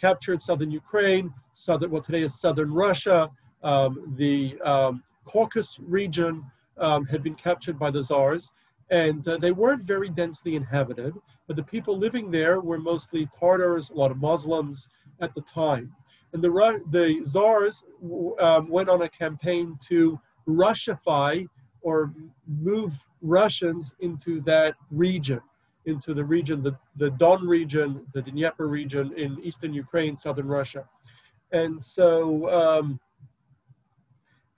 captured southern Ukraine, southern what today is southern Russia. Um, the um, Caucasus region had been captured by the czars, and uh, they weren't very densely inhabited. But the people living there were mostly Tartars, a lot of Muslims at the time. And the the Tsars um, went on a campaign to Russify or move Russians into that region into the region, the, the Don region, the Dnieper region in eastern Ukraine, southern Russia. And so um,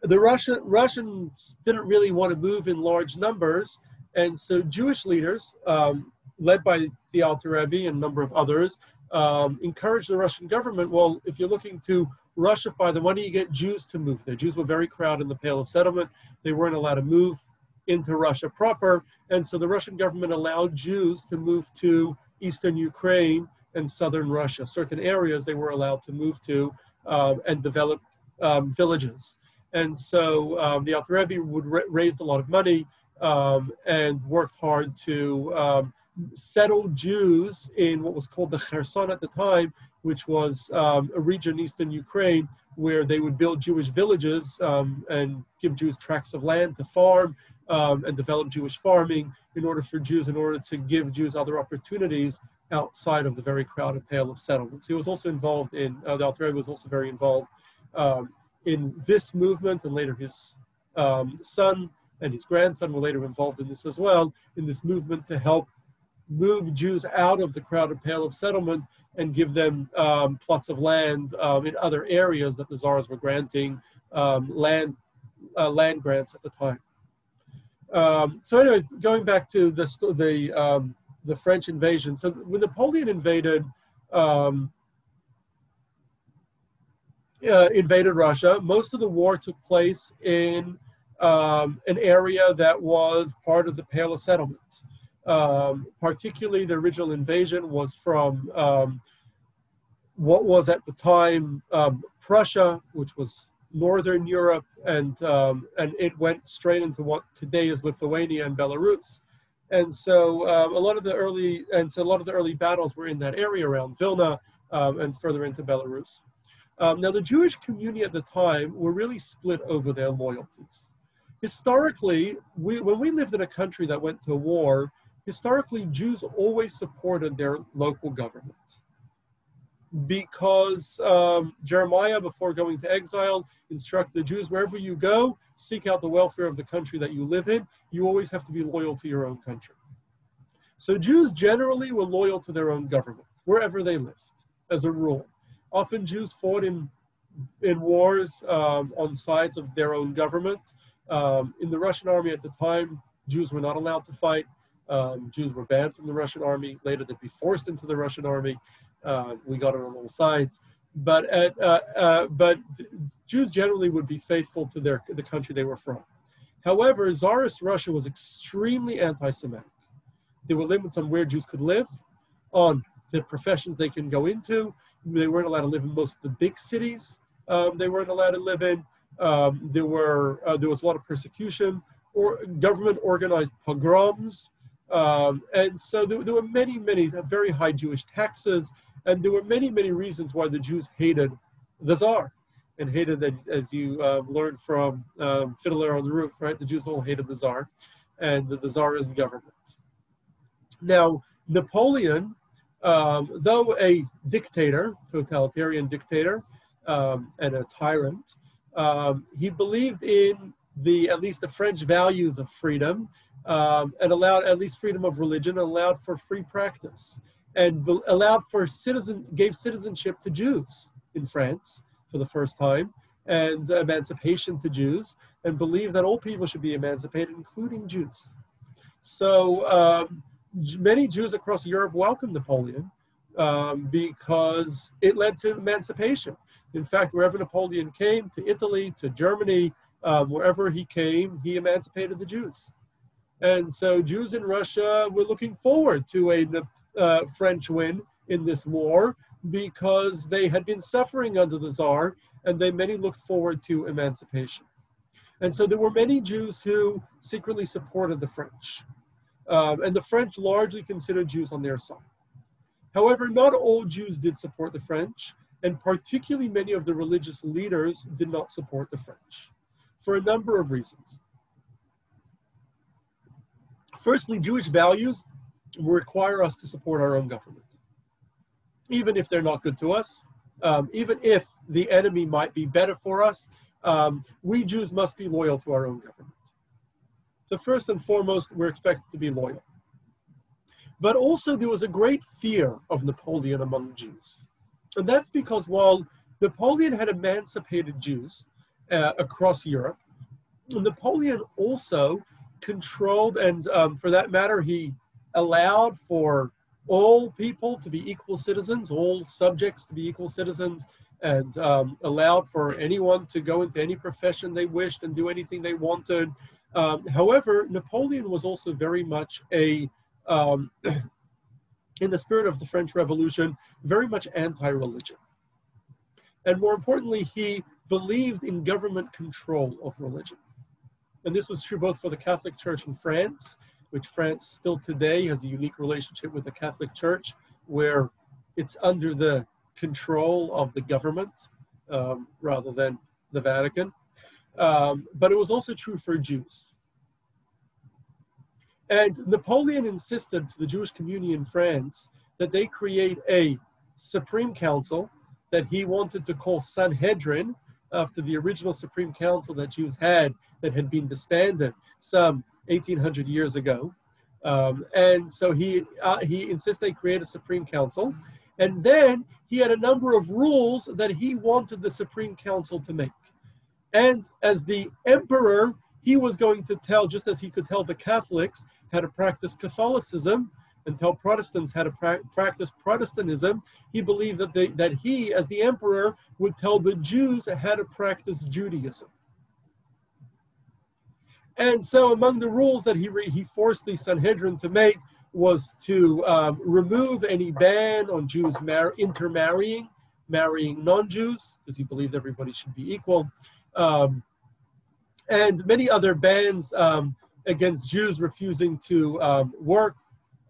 the Russian, Russians didn't really want to move in large numbers. And so Jewish leaders, um, led by the Alter Rebbe and a number of others, um, encouraged the Russian government, well, if you're looking to Russify them, why don't you get Jews to move there? Jews were very crowded in the Pale of Settlement. They weren't allowed to move into Russia proper. And so the Russian government allowed Jews to move to eastern Ukraine and southern Russia. Certain areas they were allowed to move to um, and develop um, villages. And so um, the Alter Rebbe would ra- raised a lot of money um, and worked hard to um, settle Jews in what was called the Kherson at the time, which was um, a region in eastern Ukraine where they would build Jewish villages and give Jews tracts of land to farm um, and develop Jewish farming in order for Jews, in order to give Jews other opportunities outside of the very crowded Pale of Settlements. He was also involved in, uh, the Alter was also very involved um, in this movement, and later his um, son and his grandson were later involved in this as well, in this movement to help move Jews out of the crowded Pale of Settlement and give them um, plots of land um, in other areas that the czars were granting um, land, uh, land grants at the time. Um, so anyway, going back to the the um, the French invasion. So when Napoleon invaded um, uh, invaded Russia, most of the war took place in an area that was part of the Pale of Settlement. Um, particularly, the original invasion was from um, what was at the time Prussia, which was northern Europe, and um, and it went straight into what today is Lithuania and Belarus. And so um, a lot of the early and so a lot of the early battles were in that area around Vilna um, and further into Belarus. Um, now the Jewish community at the time were really split over their loyalties. Historically, we, when we lived in a country that went to war, historically Jews always supported their local government because um, Jeremiah, before going to exile, instructed the Jews wherever you go, seek out the welfare of the country that you live in. You always have to be loyal to your own country. So Jews generally were loyal to their own government, wherever they lived, as a rule. Often Jews fought in, in wars um, on sides of their own government. Um, in the Russian army at the time, Jews were not allowed to fight. Um, Jews were banned from the Russian army. Later, they'd be forced into the Russian army. Uh, we got it on all sides. But, at, uh, uh, but Jews generally would be faithful to their, the country they were from. However, Tsarist Russia was extremely anti Semitic. There were limits on where Jews could live, on the professions they can go into. They weren't allowed to live in most of the big cities. Um, they weren't allowed to live in. Um, there were uh, there was a lot of persecution or government organized pogroms, um, and so there, there, were many many very high Jewish taxes. And there were many, many reasons why the Jews hated the Tsar and hated that, as you uh, learned from um, Fiddler on the Roof, right? The Jews all hated the Tsar and the, the Tsarist government. Now, Napoleon, um, though a dictator, totalitarian dictator, um, and a tyrant, um, he believed in the at least the French values of freedom um, and allowed at least freedom of religion, allowed for free practice and allowed for citizen gave citizenship to Jews in France for the first time and emancipation to Jews and believed that all people should be emancipated, including Jews. So um, many Jews across Europe welcomed Napoleon um, because it led to emancipation. In fact, wherever Napoleon came, to Italy, to Germany, um, wherever he came, he emancipated the Jews. And so Jews in Russia were looking forward to a uh, French win in this war because they had been suffering under the Tsar and they many looked forward to emancipation. And so there were many Jews who secretly supported the French. Um, and the French largely considered Jews on their side. However, not all Jews did support the French, and particularly many of the religious leaders did not support the French for a number of reasons. Firstly, Jewish values require us to support our own government, even if they're not good to us, um, even if the enemy might be better for us. Um, we Jews must be loyal to our own government. So, first and foremost, we're expected to be loyal. But also, there was a great fear of Napoleon among Jews. And that's because while Napoleon had emancipated Jews uh, across Europe, Napoleon also controlled, and um, for that matter, he allowed for all people to be equal citizens, all subjects to be equal citizens, and um, allowed for anyone to go into any profession they wished and do anything they wanted. Um, however, Napoleon was also very much a, um, [CLEARS THROAT] in the spirit of the French Revolution, very much anti religion. And more importantly, he believed in government control of religion. And this was true both for the Catholic Church in France, which France still today has a unique relationship with the Catholic Church, where it's under the control of the government um, rather than the Vatican. Um, but it was also true for Jews. And Napoleon insisted to the Jewish community in France that they create a Supreme Council that he wanted to call Sanhedrin, after the original Supreme Council that Jews had that had been disbanded some 1800 years ago. Um, and so he, uh, he insists they create a Supreme Council. And then he had a number of rules that he wanted the Supreme Council to make. And as the emperor, he was going to tell, just as he could tell the Catholics how to practice Catholicism, and tell Protestants how to pra- practice Protestantism. He believed that, they, that he, as the emperor, would tell the Jews how to practice Judaism. And so, among the rules that he, re- he forced the Sanhedrin to make was to um, remove any ban on Jews mar- intermarrying, marrying non Jews, because he believed everybody should be equal, um, and many other bans um, against Jews refusing to um, work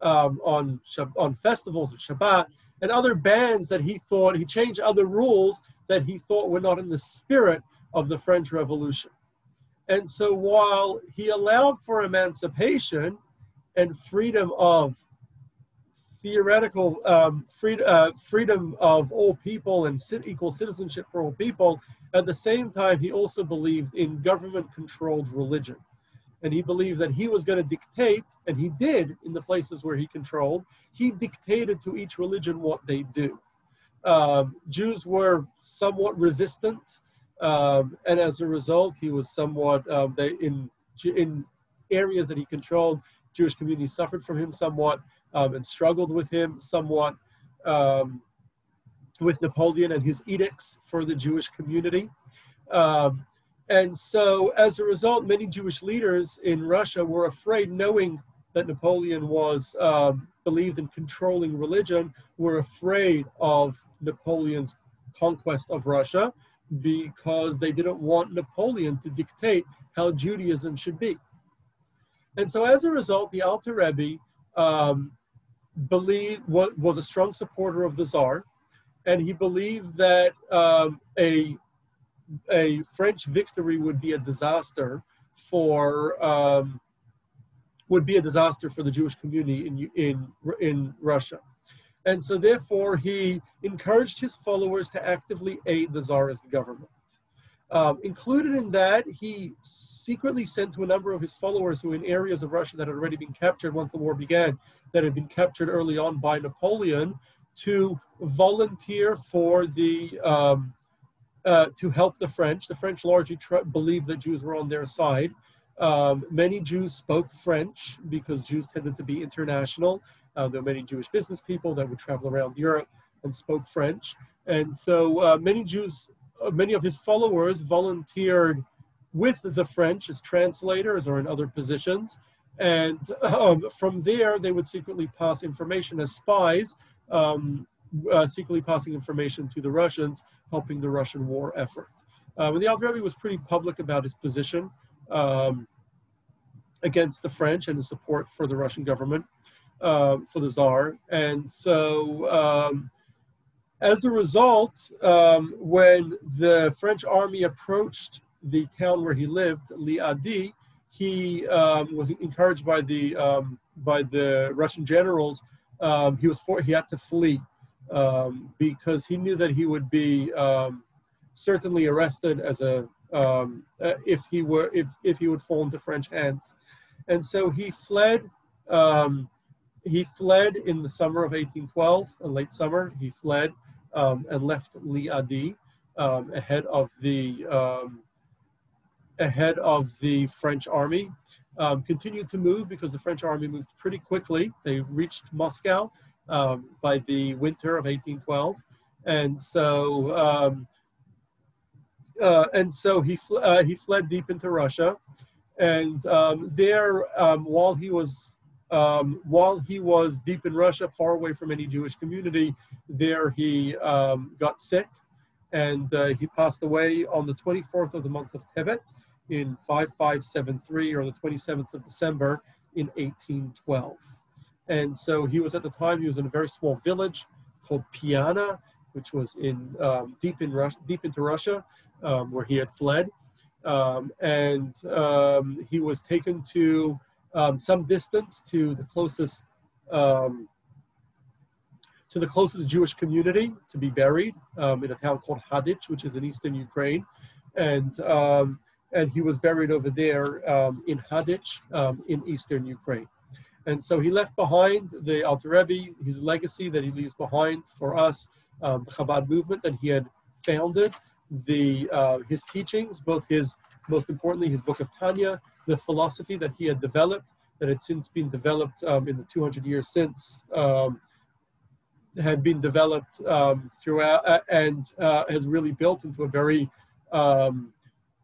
um, on on festivals of Shabbat, and other bans that he thought he changed other rules that he thought were not in the spirit of the French Revolution. And so while he allowed for emancipation and freedom of theoretical um, uh, freedom of all people and equal citizenship for all people, at the same time, he also believed in government controlled religion and he believed that he was going to dictate, and he did in the places where he controlled, he dictated to each religion what they do. Um, Jews were somewhat resistant, um, and as a result, he was somewhat um, they, in in areas that he controlled. Jewish communities suffered from him somewhat um, and struggled with him somewhat um, with Napoleon and his edicts for the Jewish community. Um, and so, as a result, many Jewish leaders in Russia were afraid, knowing that Napoleon was um, believed in controlling religion, were afraid of Napoleon's conquest of Russia because they didn't want Napoleon to dictate how Judaism should be. And so, as a result, the Alter Rebbe um, believed was a strong supporter of the Tsar, and he believed that um, a a French victory would be a disaster for um, would be a disaster for the Jewish community in in in Russia, and so therefore he encouraged his followers to actively aid the Tsarist government. Um, included in that, he secretly sent to a number of his followers who, were in areas of Russia that had already been captured once the war began, that had been captured early on by Napoleon, to volunteer for the um, uh, to help the French. The French largely tr- believed that Jews were on their side. Um, many Jews spoke French because Jews tended to be international. Uh, there were many Jewish business people that would travel around Europe and spoke French. And so uh, many Jews, uh, many of his followers volunteered with the French as translators or in other positions. And um, from there, they would secretly pass information as spies um, uh, secretly passing information to the Russians, helping the Russian war effort. And the Alter was pretty public about his position um, against the French and the support for the Russian government, uh, for the czar. And so, um, as a result, um, when the French army approached the town where he lived, Liadi, he um, was encouraged by the by the Russian generals. he was for, he had to flee um, because he knew that he would be um, certainly arrested as a um, uh, if he were if if he would fall into French hands, and so he fled. Um, he fled in the summer of 1812, a late summer. He fled um, and left Liadi um, ahead of the ahead of the French army. um, continued to move because the French army moved pretty quickly. They reached Moscow um, by the winter of 1812, and so um, uh, and so he fl- uh, he fled deep into Russia, and um, there um, while he was um, while he was deep in Russia, far away from any Jewish community, there he um, got sick, and uh, he passed away on the 24th of the month of Tevet in 5573 or the 27th of December in 1812. And so he was at the time he was in a very small village called Piana, which was in um, deep in deep into Russia, um, where he had fled, um, and um, he was taken to um, some distance to the closest um, to the closest Jewish community to be buried um, in a town called Hadych, which is in eastern Ukraine, and um, and he was buried over there um, in Hadych um, in eastern Ukraine. And so he left behind the Alter Rebbe, his legacy that he leaves behind for us, the Chabad movement that he had founded, the uh, his teachings, both his most importantly his book of Tanya, the philosophy that he had developed, that had since been developed um, in the 200 years since, um, had been developed um, throughout uh, and uh, has really built into a very um,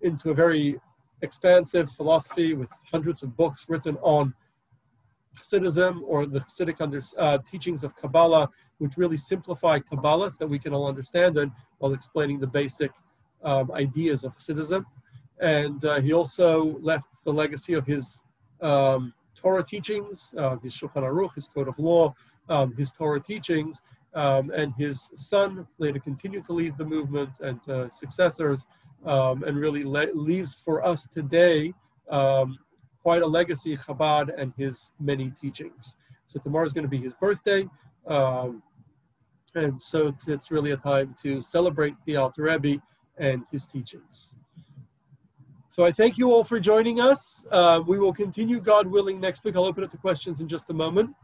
into a very expansive philosophy with hundreds of books written on Hasidism or the Hasidic under, uh, teachings of Kabbalah, which really simplify Kabbalah so that we can all understand it while explaining the basic um, ideas of Hasidism. And uh, he also left the legacy of his um, Torah teachings, uh, his Shulchan Aruch, his code of law, um, his Torah teachings, um, and his son later continued to lead the movement and uh, successors, um, and really le- leaves for us today um, quite a legacy, Chabad and his many teachings. So tomorrow is going to be his birthday, and so it's, it's really a time to celebrate the Alter Rebbe and his teachings. So I thank you all for joining us. Uh, we will continue, God willing, next week. I'll open it to questions in just a moment.